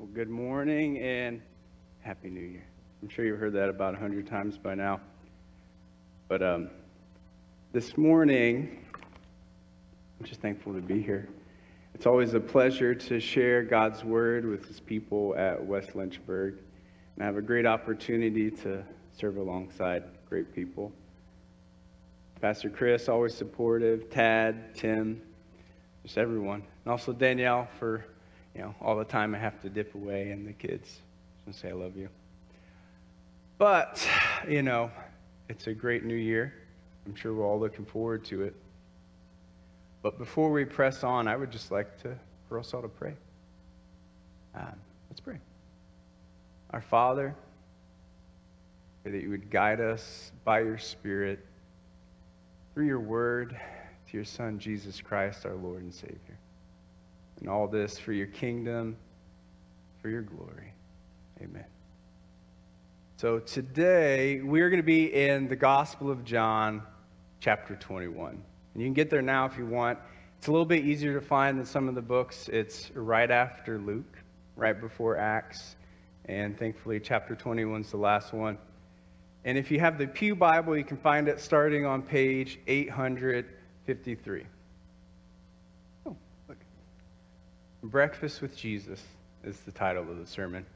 Well, good morning and Happy New Year. I'm sure you've heard that about a hundred times by now. But um, this morning, I'm just thankful to be here. It's always a pleasure to share God's word with his people at West Lynchburg. And I have a great opportunity to serve alongside great people. Pastor Chris, always supportive, Tad, Tim, just everyone. And also Danielle for, you know, all the time I have to dip away and the kids. and say I love you. But, you know, it's a great new year. I'm sure we're all looking forward to it. But before we press on, I would just like to, for us all to pray. Um, let's pray. Our Father, pray that you would guide us by your Spirit through your word to your Son, Jesus Christ, our Lord and Savior. And all this for your kingdom, for your glory. Amen. So today, we're going to be in the Gospel of John, chapter 21. And you can get there now if you want. It's a little bit easier to find than some of the books. It's right after Luke, right before Acts. And thankfully, chapter 21 is the last one. And if you have the Pew Bible, you can find it starting on page 853. Oh, look. Breakfast with Jesus is the title of the sermon.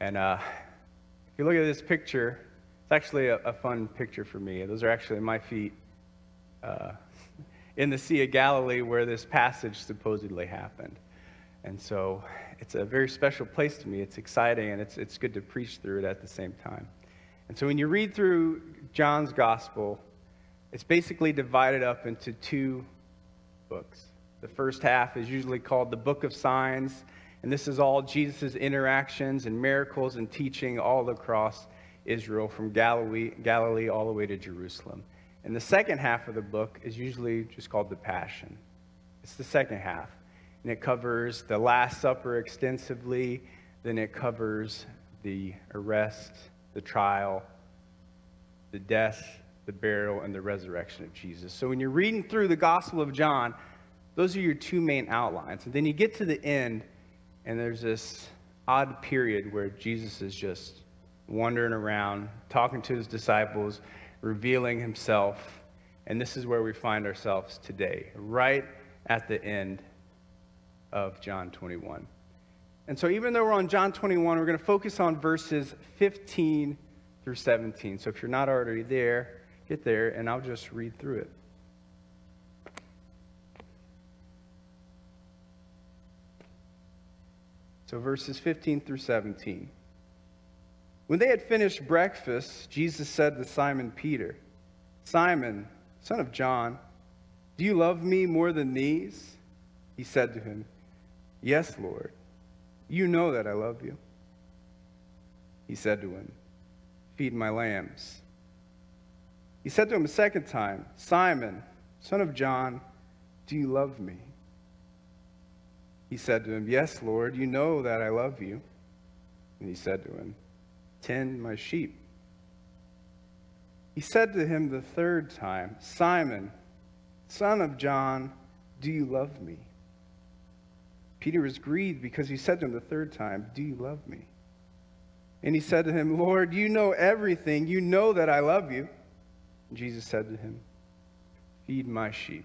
And uh, if you look at this picture, it's actually a, a, fun picture for me. Those are actually my feet uh, in the Sea of Galilee where this passage supposedly happened. And so it's a very special place to me. It's exciting and it's, it's good to preach through it at the same time. And so when you read through John's gospel, it's basically divided up into two books. The first half is usually called the Book of Signs, and this is all Jesus' interactions and miracles and teaching all across Israel from Galilee, Galilee all the way to Jerusalem. And the second half of the book is usually just called the Passion. It's the second half. And it covers the Last Supper extensively, then it covers the arrest the trial, the death, the burial, and the resurrection of Jesus. So when you're reading through the Gospel of John, those are your two main outlines. And then you get to the end, and there's this odd period where Jesus is just wandering around, talking to his disciples, revealing himself. And this is where we find ourselves today, right at the end of John 21. And so, even though we're on John 21, we're going to focus on verses 15 through 17. So, if you're not already there, get there, and I'll just read through it. So, verses 15 through 17. When they had finished breakfast, Jesus said to Simon Peter, Simon, son of John, do you love me more than these? He said to him, Yes, Lord. You know that I love you. He said to him, Feed my lambs. He said to him a second time, Simon, son of John, do you love me? He said to him, Yes, Lord, you know that I love you. And he said to him, Tend my sheep. He said to him the third time, Simon, son of John, do you love me? Peter was grieved because he said to him the third time, Do you love me? And he said to him, Lord, you know everything. You know that I love you. And Jesus said to him, Feed my sheep.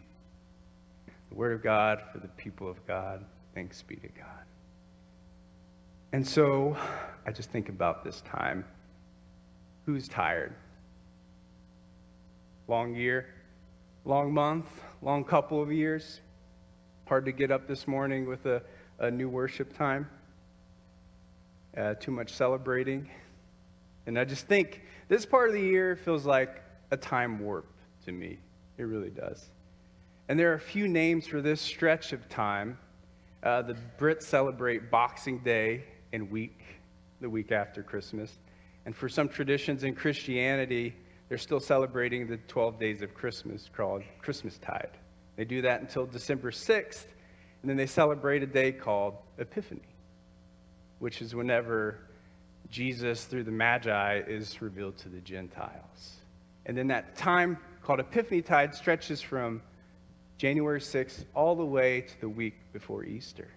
The word of God for the people of God. Thanks be to God. And so I just think about this time. Who's tired? Long year? Long month? Long couple of years? hard to get up this morning with a, a new worship time. Uh, too much celebrating. And I just think this part of the year feels like a time warp to me. It really does. And there are a few names for this stretch of time. Uh, the Brits celebrate Boxing Day and week, the week after Christmas. And for some traditions in Christianity, they're still celebrating the 12 days of Christmas called Christmastide. They do that until December 6th, and then they celebrate a day called Epiphany, which is whenever Jesus, through the Magi, is revealed to the Gentiles. And then that time called Epiphany Tide stretches from January 6th all the way to the week before Easter.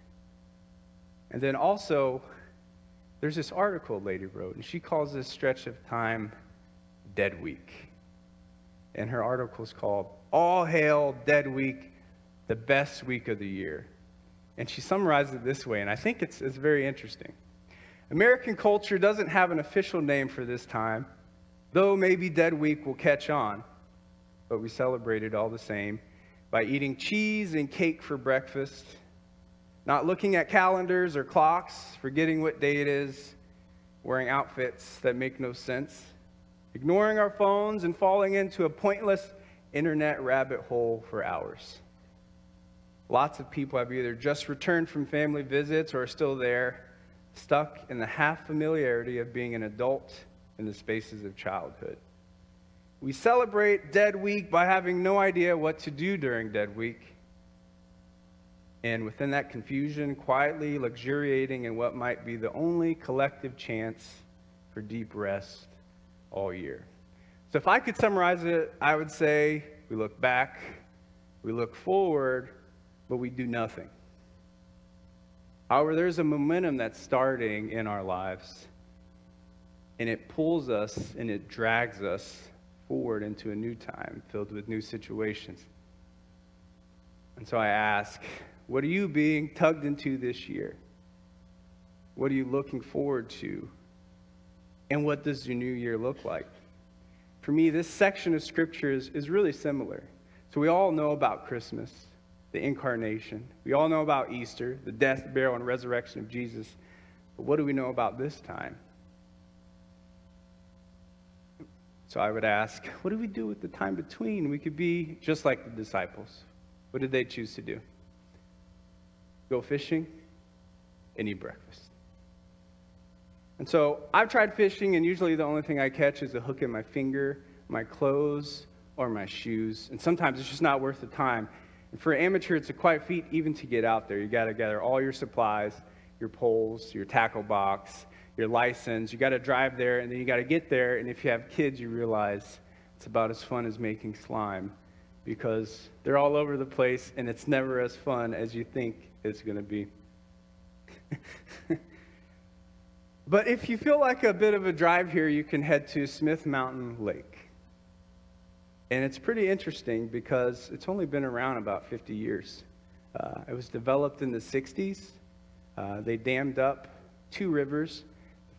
And then also, there's this article a lady wrote, and she calls this stretch of time Dead Week. And her article is called All Hail Dead Week, the best week of the year. And she summarizes it this way, and I think it's, it's very interesting. American culture doesn't have an official name for this time, though maybe Dead Week will catch on, but we celebrate it all the same by eating cheese and cake for breakfast, not looking at calendars or clocks, forgetting what day it is, wearing outfits that make no sense, ignoring our phones and falling into a pointless internet rabbit hole for hours. Lots of people have either just returned from family visits or are still there stuck in the half familiarity of being an adult in the spaces of childhood. We celebrate Dead Week by having no idea what to do during Dead Week. And within that confusion, quietly luxuriating in what might be the only collective chance for deep rest all year. So, if I could summarize it, I would say we look back, we look forward, but we do nothing. However, there's a momentum that's starting in our lives, and it pulls us and it drags us forward into a new time filled with new situations. And so I ask, what are you being tugged into this year? What are you looking forward to? And what does your new year look like? For me, this section of scripture is, is really similar. So we all know about Christmas the incarnation. We all know about Easter, the death, burial, and resurrection of Jesus. But what do we know about this time? So I would ask, what do we do with the time between? We could be just like the disciples. What did they choose to do? Go fishing and eat breakfast. And so I've tried fishing, and usually the only thing I catch is a hook in my finger, my clothes, or my shoes. And sometimes it's just not worth the time. And for an amateur, it's a quiet feat even to get out there. You got to gather all your supplies, your poles, your tackle box, your license. You got to drive there, and then you got to get there. And if you have kids, you realize it's about as fun as making slime because they're all over the place, and it's never as fun as you think it's going to be. but if you feel like a bit of a drive here, you can head to Smith Mountain Lake. And it's pretty interesting because it's only been around about 50 years. Uh, it was developed in the 60s. Uh, they dammed up two rivers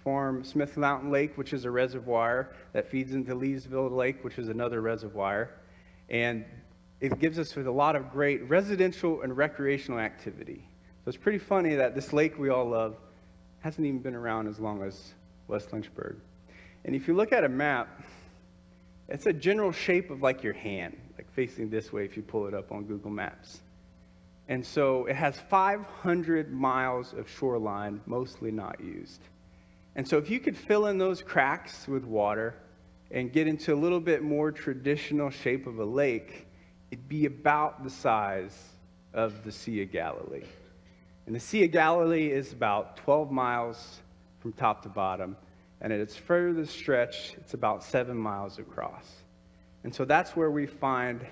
form Smith Mountain Lake, which is a reservoir that feeds into Leesville Lake, which is another reservoir. And it gives us with a lot of great residential and recreational activity. So it's pretty funny that this lake we all love hasn't even been around as long as West Lynchburg. And if you look at a map, it's a general shape of like your hand, like facing this way if you pull it up on Google Maps. And so it has 500 miles of shoreline, mostly not used. And so if you could fill in those cracks with water and get into a little bit more traditional shape of a lake, it'd be about the size of the Sea of Galilee. And the Sea of Galilee is about 12 miles from top to bottom and at its furthest stretch, it's about seven miles across. And so that's where we find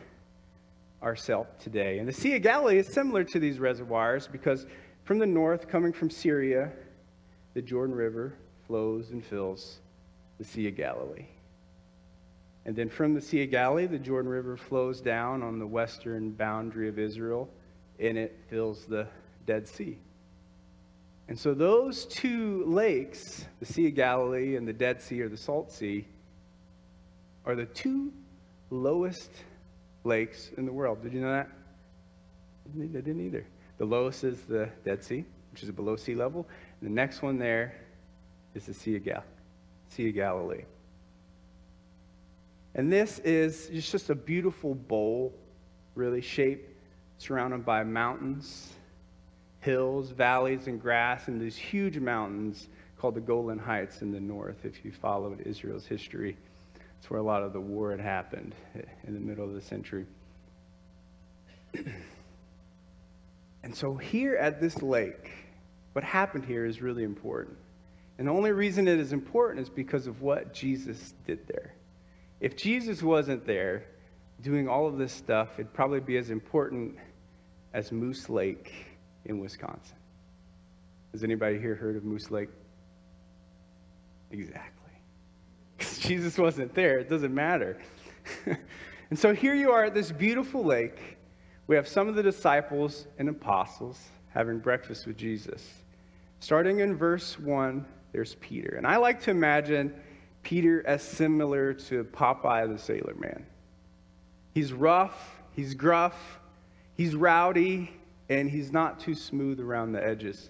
ourselves today. And the Sea of Galilee is similar to these reservoirs because from the north, coming from Syria, the Jordan River flows and fills the Sea of Galilee. And then from the Sea of Galilee, the Jordan River flows down on the western boundary of Israel and it fills the Dead Sea. And so those two lakes, the Sea of Galilee and the Dead Sea or the Salt Sea, are the two lowest lakes in the world. Did you know that? I didn't either. The lowest is the Dead Sea, which is below sea level. The next one there is the Sea of, Gal- sea of Galilee. And this is just a beautiful bowl, really shaped, surrounded by mountains hills, valleys, and grass, and these huge mountains called the Golan Heights in the north, if you followed Israel's history. It's where a lot of the war had happened eh, in the middle of the century. and so, here at this lake, what happened here is really important. And the only reason it is important is because of what Jesus did there. If Jesus wasn't there doing all of this stuff, it'd probably be as important as Moose Lake in Wisconsin. Has anybody here heard of Moose Lake? Exactly. Because Jesus wasn't there, it doesn't matter. and so here you are at this beautiful lake. We have some of the disciples and apostles having breakfast with Jesus. Starting in verse 1, there's Peter. And I like to imagine Peter as similar to Popeye the Sailor Man. He's rough, he's gruff, he's rowdy, and he's not too smooth around the edges.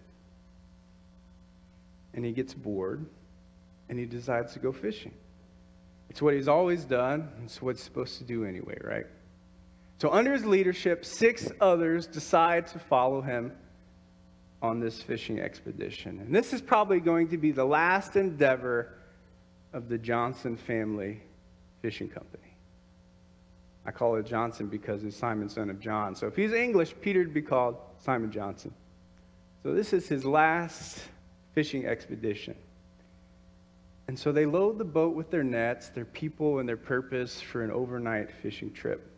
And he gets bored and he decides to go fishing. It's what he's always done. It's what he's supposed to do anyway, right? So, under his leadership, six others decide to follow him on this fishing expedition. And this is probably going to be the last endeavor of the Johnson family fishing company. I call it Johnson because he's Simon, son of John. So if he's English, Peter would be called Simon Johnson. So this is his last fishing expedition. And so they load the boat with their nets, their people, and their purpose for an overnight fishing trip.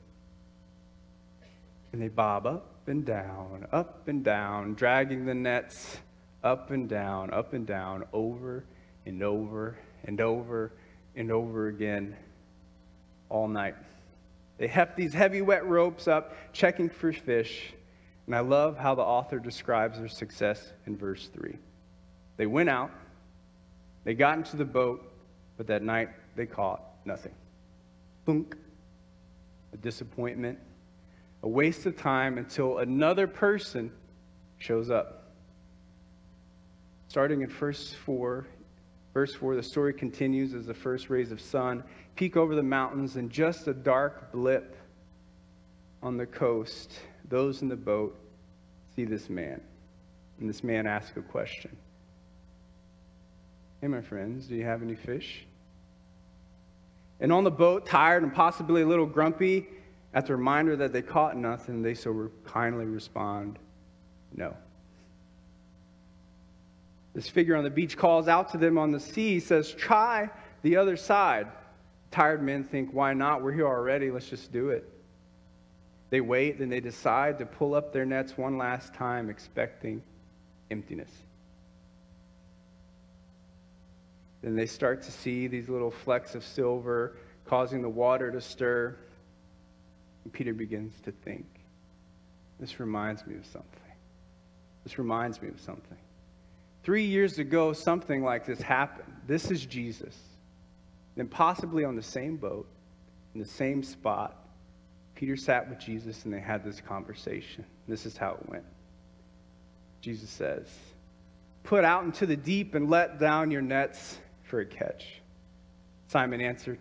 And they bob up and down, up and down, dragging the nets up and down, up and down, over and over and over and over again all night. They heft these heavy, wet ropes up, checking for fish. And I love how the author describes their success in verse 3. They went out, they got into the boat, but that night they caught nothing. Bunk. A disappointment, a waste of time until another person shows up. Starting in verse 4, verse 4, the story continues as the first rays of sun peek over the mountains, and just a dark blip on the coast, those in the boat see this man. And this man asks a question Hey, my friends, do you have any fish? And on the boat, tired and possibly a little grumpy, at the reminder that they caught nothing, they so kindly respond, No. This figure on the beach calls out to them on the sea, says, Try the other side. Tired men think, why not? We're here already. Let's just do it. They wait, then they decide to pull up their nets one last time, expecting emptiness. Then they start to see these little flecks of silver causing the water to stir. And Peter begins to think this reminds me of something. This reminds me of something. Three years ago, something like this happened. This is Jesus. Then, possibly on the same boat, in the same spot, Peter sat with Jesus and they had this conversation. This is how it went. Jesus says, Put out into the deep and let down your nets for a catch. Simon answered,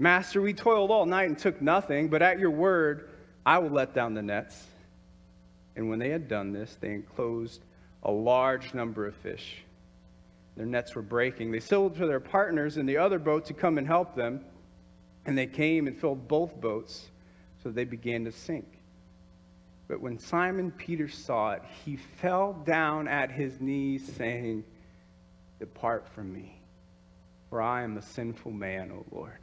Master, we toiled all night and took nothing, but at your word, I will let down the nets. And when they had done this, they enclosed a large number of fish their nets were breaking. They signaled to their partners in the other boat to come and help them, and they came and filled both boats, so they began to sink. But when Simon Peter saw it, he fell down at his knees, saying, Depart from me, for I am a sinful man, O Lord.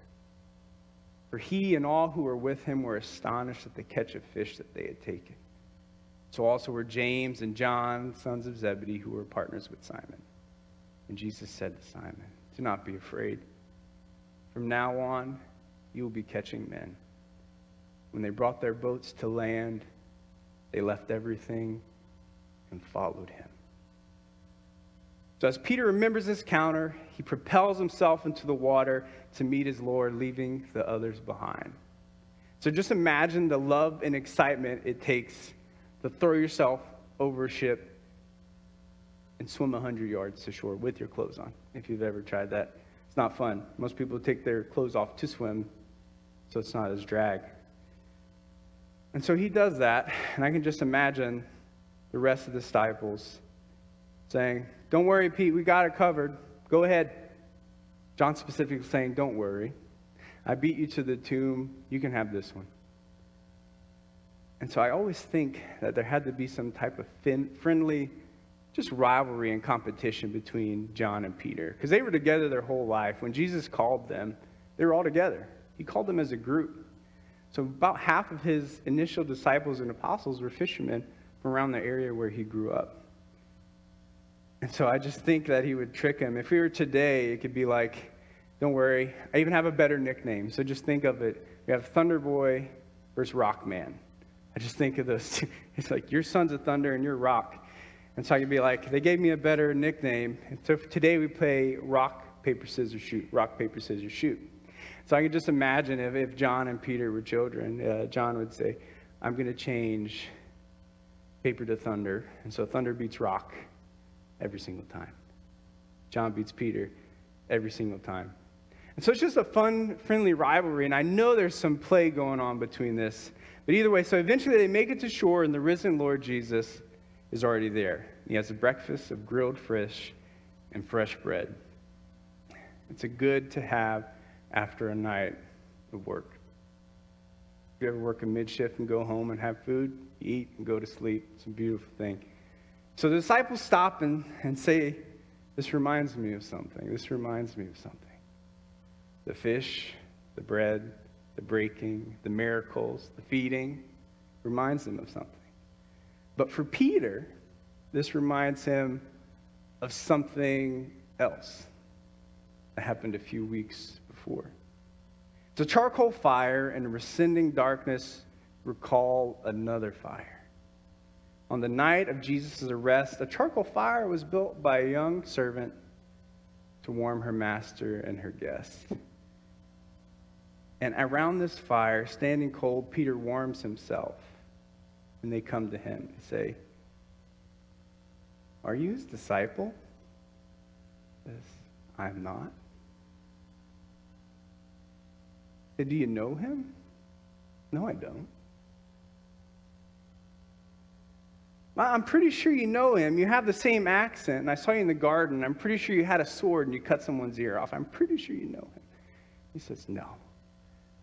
For he and all who were with him were astonished at the catch of fish that they had taken. So also were James and John, sons of Zebedee, who were partners with Simon. And Jesus said to Simon, Do not be afraid. From now on, you will be catching men. When they brought their boats to land, they left everything and followed him. So, as Peter remembers this counter, he propels himself into the water to meet his Lord, leaving the others behind. So, just imagine the love and excitement it takes to throw yourself over a ship and swim 100 yards to shore with your clothes on, if you've ever tried that. It's not fun. Most people take their clothes off to swim, so it's not as drag. And so he does that, and I can just imagine the rest of the disciples saying, Don't worry, Pete, we got it covered. Go ahead. John specifically saying, Don't worry. I beat you to the tomb. You can have this one. And so I always think that there had to be some type of fin- friendly just rivalry and competition between John and Peter because they were together their whole life. When Jesus called them, they were all together. He called them as a group. So about half of his initial disciples and apostles were fishermen from around the area where he grew up. And so I just think that he would trick him. If we were today, it could be like, don't worry, I even have a better nickname. So just think of it. We have Thunder Boy versus Rockman. I just think of those. It's like, your son's a thunder and you're rock. And so I could be like, they gave me a better nickname. And so today we play rock, paper, scissors, shoot. Rock, paper, scissors, shoot. So I can just imagine if, if John and Peter were children, uh, John would say, I'm going to change paper to thunder. And so thunder beats rock every single time. John beats Peter every single time. And so it's just a fun, friendly rivalry. And I know there's some play going on between this. But either way, so eventually they make it to shore, and the risen Lord Jesus is already there. He has a breakfast of grilled fish and fresh bread. It's a good to have after a night of work. You ever work a mid shift and go home and have food, eat, and go to sleep? It's a beautiful thing. So the disciples stop and, and say, This reminds me of something. This reminds me of something. The fish, the bread, the breaking, the miracles, the feeding reminds them of something. But for Peter, this reminds him of something else that happened a few weeks before. The charcoal fire and rescinding darkness recall another fire. On the night of Jesus' arrest, a charcoal fire was built by a young servant to warm her master and her guests. And around this fire, standing cold, Peter warms himself. And they come to him and say, Are you his disciple? He says, I'm not. Say, Do you know him? No, I don't. I'm pretty sure you know him. You have the same accent, and I saw you in the garden. I'm pretty sure you had a sword and you cut someone's ear off. I'm pretty sure you know him. He says, No,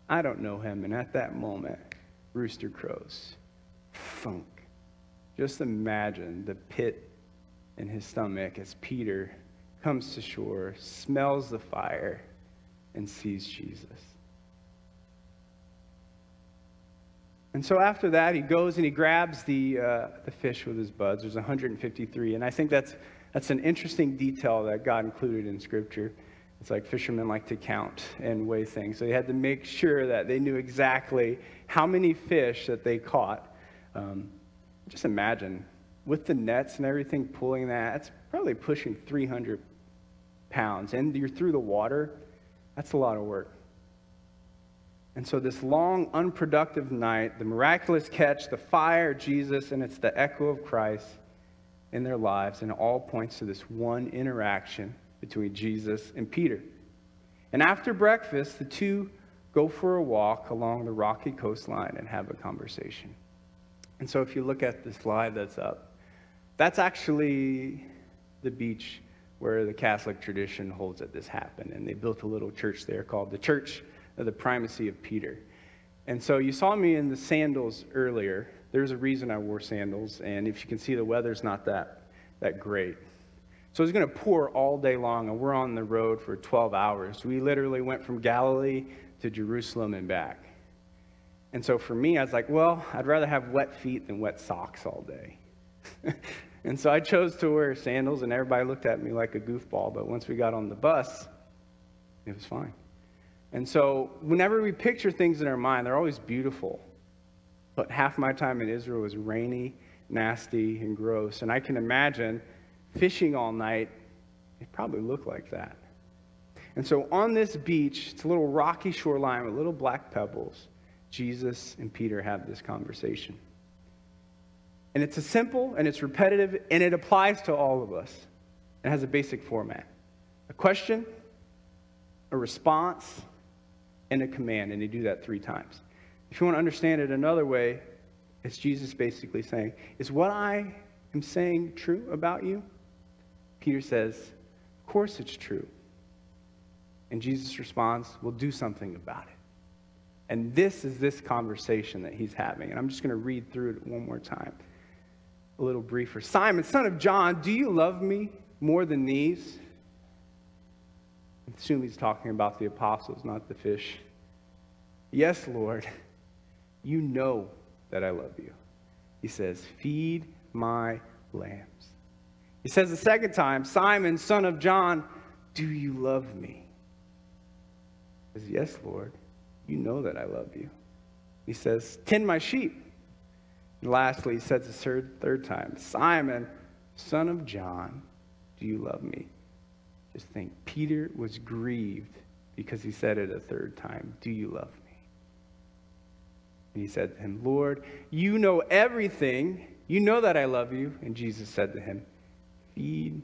I don't know him. And at that moment, rooster crows. Funk. Just imagine the pit in his stomach as Peter comes to shore, smells the fire, and sees Jesus. And so after that, he goes and he grabs the, uh, the fish with his buds. There's 153. And I think that's, that's an interesting detail that God included in Scripture. It's like fishermen like to count and weigh things. So they had to make sure that they knew exactly how many fish that they caught. Um, just imagine, with the nets and everything pulling that, it's probably pushing 300 pounds. And you're through the water. That's a lot of work. And so, this long, unproductive night, the miraculous catch, the fire, Jesus, and it's the echo of Christ in their lives, and it all points to this one interaction between Jesus and Peter. And after breakfast, the two go for a walk along the rocky coastline and have a conversation. And so, if you look at the slide that's up, that's actually the beach where the Catholic tradition holds that this happened. And they built a little church there called the Church the primacy of Peter. And so you saw me in the sandals earlier. There's a reason I wore sandals, and if you can see, the weather's not that, that great. So it's going to pour all day long, and we're on the road for 12 hours. We literally went from Galilee to Jerusalem and back. And so for me, I was like, well, I'd rather have wet feet than wet socks all day. and so I chose to wear sandals, and everybody looked at me like a goofball. But once we got on the bus, it was fine. And so, whenever we picture things in our mind, they're always beautiful. But half my time in Israel was rainy, nasty, and gross. And I can imagine fishing all night, it probably looked like that. And so, on this beach, it's a little rocky shoreline with little black pebbles. Jesus and Peter have this conversation. And it's a simple and it's repetitive and it applies to all of us. It has a basic format a question, a response, and a command, and they do that three times. If you want to understand it another way, it's Jesus basically saying, Is what I am saying true about you? Peter says, Of course it's true. And Jesus responds, We'll do something about it. And this is this conversation that he's having. And I'm just going to read through it one more time, a little briefer. Simon, son of John, do you love me more than these? I assume he's talking about the apostles, not the fish. Yes, Lord, you know that I love you. He says, Feed my lambs. He says the second time, Simon, son of John, do you love me? He says, Yes, Lord. You know that I love you. He says, Tend my sheep. And lastly, he says the third, third time, Simon, son of John, do you love me? Just think, Peter was grieved because he said it a third time, Do you love me? And he said to him, Lord, you know everything. You know that I love you. And Jesus said to him, Feed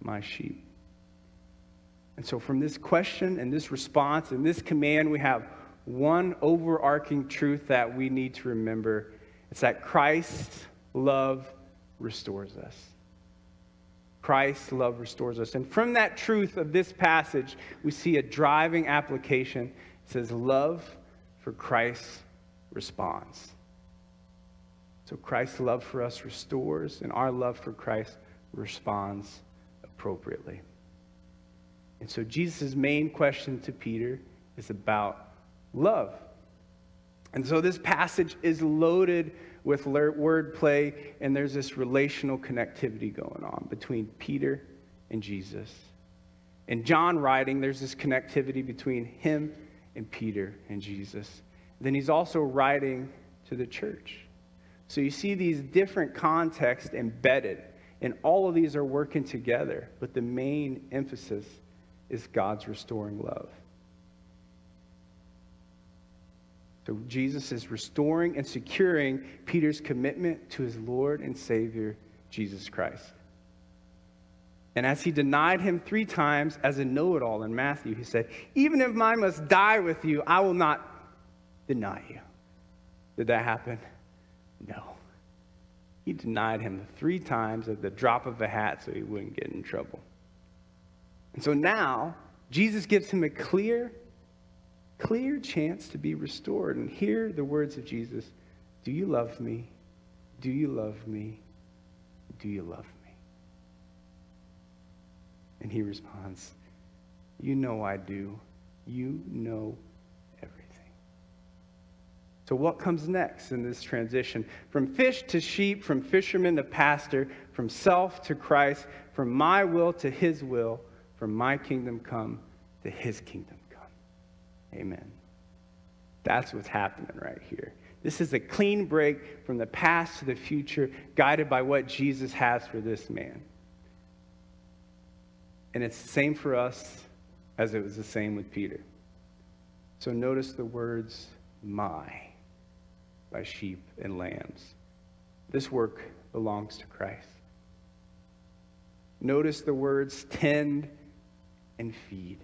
my sheep. And so, from this question and this response and this command, we have one overarching truth that we need to remember it's that Christ's love restores us. Christ's love restores us. And from that truth of this passage, we see a driving application. It says, Love for Christ responds. So Christ's love for us restores, and our love for Christ responds appropriately. And so Jesus' main question to Peter is about love. And so this passage is loaded with wordplay, and there's this relational connectivity going on between Peter and Jesus. In John writing, there's this connectivity between him and Peter and Jesus. Then he's also writing to the church. So you see these different contexts embedded, and all of these are working together, but the main emphasis is God's restoring love. So Jesus is restoring and securing Peter's commitment to his Lord and Savior, Jesus Christ. And as he denied him three times as a know it all in Matthew, he said, Even if I must die with you, I will not deny you. Did that happen? No. He denied him three times at the drop of a hat so he wouldn't get in trouble. And so now, Jesus gives him a clear, clear chance to be restored. And hear the words of Jesus Do you love me? Do you love me? Do you love me? And he responds, You know I do. You know everything. so, what comes next in this transition? From fish to sheep, from fisherman to pastor, from self to Christ, from my will to his will, from my kingdom come to his kingdom. Amen. That's what's happening right here. This is a clean break from the past to the future, guided by what Jesus has for this man. And it's the same for us as it was the same with Peter. So notice the words, my by sheep and lambs. This work belongs to Christ. Notice the words tend and feed.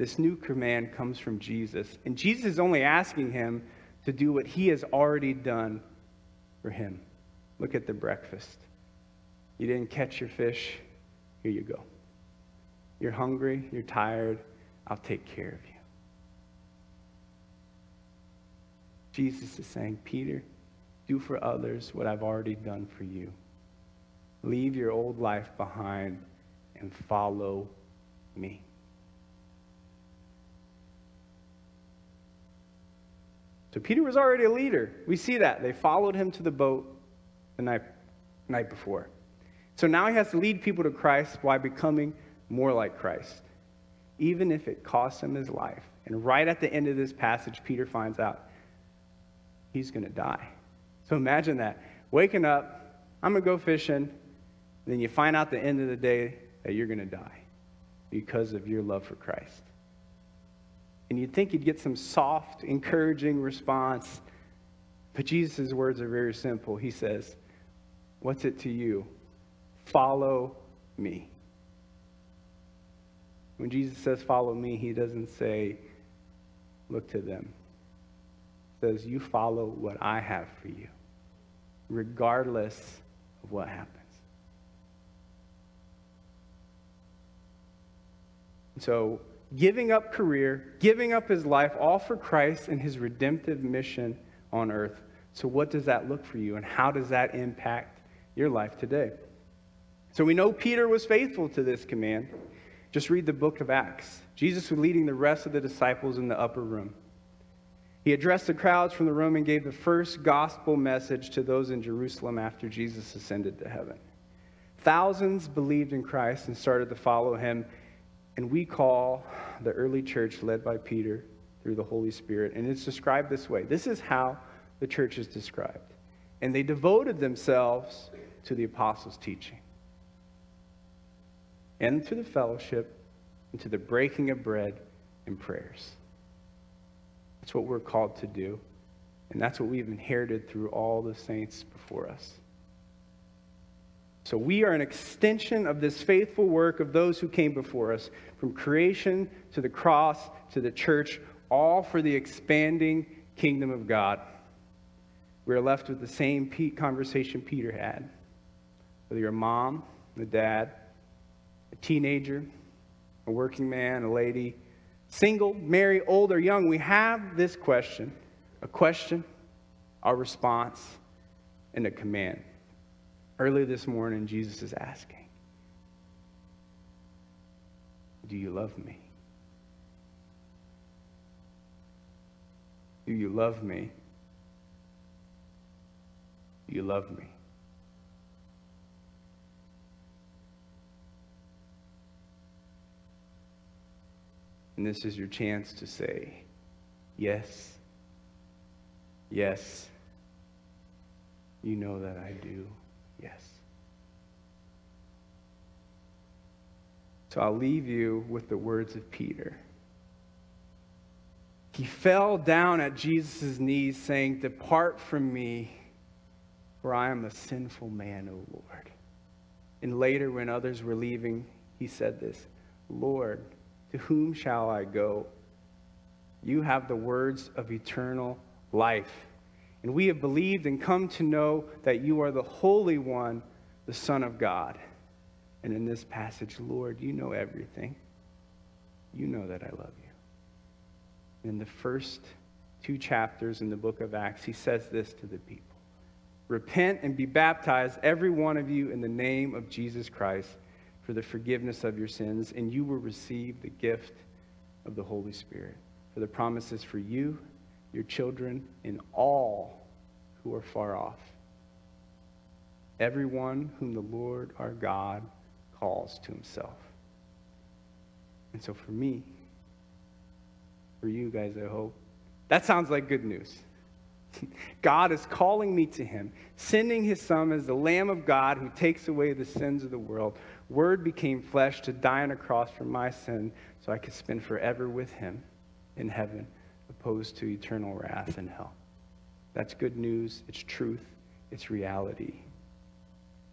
This new command comes from Jesus, and Jesus is only asking him to do what he has already done for him. Look at the breakfast. You didn't catch your fish, here you go. You're hungry, you're tired, I'll take care of you. Jesus is saying, Peter, do for others what I've already done for you. Leave your old life behind and follow me. So Peter was already a leader. We see that. They followed him to the boat the night, night before. So now he has to lead people to Christ by becoming more like Christ, even if it costs him his life. And right at the end of this passage, Peter finds out he's going to die. So imagine that. Waking up, I'm going to go fishing, and then you find out the end of the day that you're going to die because of your love for Christ. And you'd think you'd get some soft, encouraging response. But Jesus' words are very simple. He says, What's it to you? Follow me. When Jesus says, Follow me, he doesn't say, Look to them He says, You follow what I have for you, regardless of what happens. So, giving up career, giving up his life, all for Christ and his redemptive mission on earth. So, what does that look for you, and how does that impact your life today? So, we know Peter was faithful to this command. Just read the book of Acts. Jesus was leading the rest of the disciples in the upper room. He addressed the crowds from the room and gave the first gospel message to those in Jerusalem after Jesus ascended to heaven. Thousands believed in Christ and started to follow him. And we call the early church, led by Peter through the Holy Spirit. And it's described this way this is how the church is described. And they devoted themselves to the apostles' teaching, and to the fellowship, and to the breaking of bread and prayers. That's what we're called to do. And that's what we've inherited through all the saints before us. So we are an extension of this faithful work of those who came before us, from creation to the cross to the church, all for the expanding kingdom of God. We are left with the same conversation Peter had. Whether you're a mom, a dad, a teenager, a working man, a lady, single, married, old, or young, we have this question a question, a response, and a command. Early this morning, Jesus is asking, Do you love me? Do you love me? Do you love me? And this is your chance to say, Yes, yes, you know that I do. Yes. So I'll leave you with the words of Peter. He fell down at Jesus' knees, saying, Depart from me, for I am a sinful man, O Lord. And later, when others were leaving, he said this Lord, to whom shall I go? You have the words of eternal life. And we have believed and come to know that you are the Holy One, the Son of God. And in this passage, Lord, you know everything. You know that I love you. In the first two chapters in the book of Acts, he says this to the people Repent and be baptized, every one of you, in the name of Jesus Christ for the forgiveness of your sins, and you will receive the gift of the Holy Spirit. For the promises for you, your children, and all who are far off. Everyone whom the Lord our God calls to himself. And so for me, for you guys, I hope, that sounds like good news. God is calling me to him, sending his son as the Lamb of God who takes away the sins of the world. Word became flesh to die on a cross for my sin so I could spend forever with him in heaven, opposed to eternal wrath and hell. That's good news. It's truth. It's reality.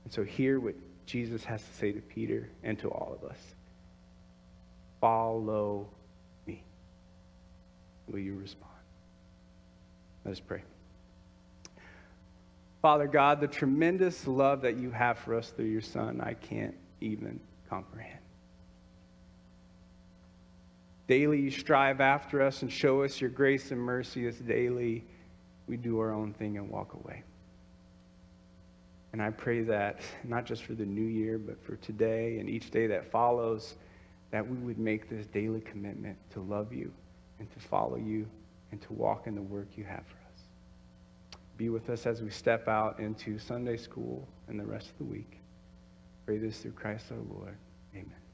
And so, hear what Jesus has to say to Peter and to all of us Follow me. Will you respond? Let us pray. Father God, the tremendous love that you have for us through your Son, I can't even comprehend. Daily you strive after us and show us your grace and mercy as daily we do our own thing and walk away. And I pray that not just for the new year, but for today and each day that follows, that we would make this daily commitment to love you and to follow you and to walk in the work you have for us. Be with us as we step out into Sunday school and the rest of the week. Pray this through Christ our Lord. Amen.